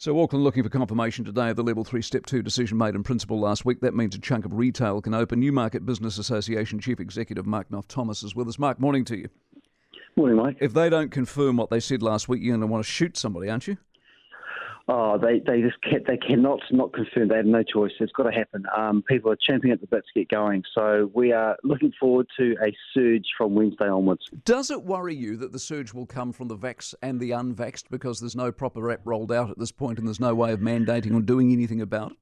So Auckland looking for confirmation today of the Level 3 Step 2 decision made in principle last week. That means a chunk of retail can open. Newmarket Business Association Chief Executive Mark Knopf-Thomas is with us. Mark, morning to you. Morning, Mike. If they don't confirm what they said last week, you're going to want to shoot somebody, aren't you? Oh, they, they just can, they cannot not confirm. They have no choice. It's got to happen. Um, people are champing at the bit to get going. So we are looking forward to a surge from Wednesday onwards. Does it worry you that the surge will come from the vax and the unvaxxed because there's no proper app rolled out at this point and there's no way of mandating or doing anything about it?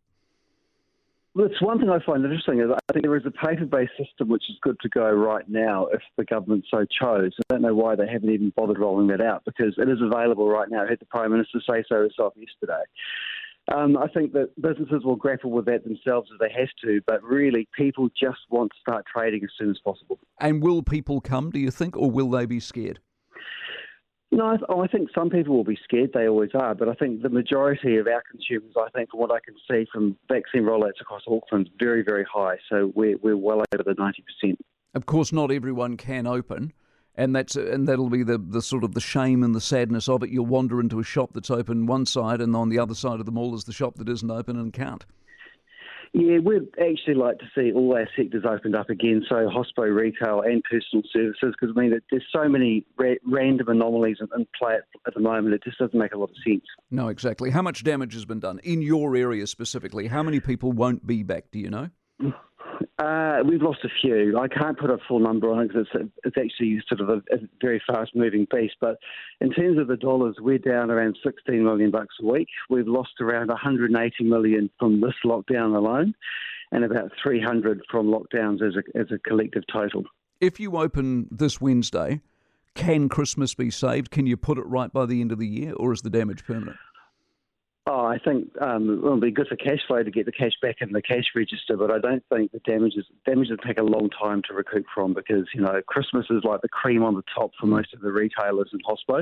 It's one thing I find interesting is I think there is a paper-based system which is good to go right now if the government so chose. I don't know why they haven't even bothered rolling that out because it is available right now. I heard the Prime Minister say so herself yesterday. Um, I think that businesses will grapple with that themselves as they have to, but really people just want to start trading as soon as possible. And will people come, do you think, or will they be scared? No, I, th- I think some people will be scared. They always are. But I think the majority of our consumers, I think, from what I can see from vaccine rollouts across Auckland, very, very high. So we're, we're well over the 90%. Of course, not everyone can open. And that's and that'll be the, the sort of the shame and the sadness of it. You'll wander into a shop that's open one side, and on the other side of the mall is the shop that isn't open and can't. Yeah, we'd actually like to see all our sectors opened up again, so hospital, retail, and personal services, because I mean, there's so many ra- random anomalies in, in play at, at, the moment. It just doesn't make a lot of sense. No, exactly. How much damage has been done in your area specifically? How many people won't be back? Do you know? Uh, we've lost a few. I can't put a full number on it because it's, it's actually sort of a, a very fast moving beast. But in terms of the dollars, we're down around 16 million bucks a week. We've lost around 180 million from this lockdown alone, and about 300 from lockdowns as a, as a collective total. If you open this Wednesday, can Christmas be saved? Can you put it right by the end of the year, or is the damage permanent? Oh, I think um, it'll be good for cash flow to get the cash back in the cash register, but I don't think the damages damages take a long time to recoup from because you know Christmas is like the cream on the top for most of the retailers in hospo,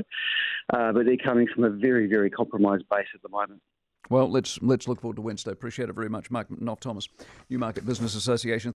uh, but they're coming from a very very compromised base at the moment. Well, let's let's look forward to Wednesday. Appreciate it very much, Mark Knopf-Thomas, Newmarket Business Association.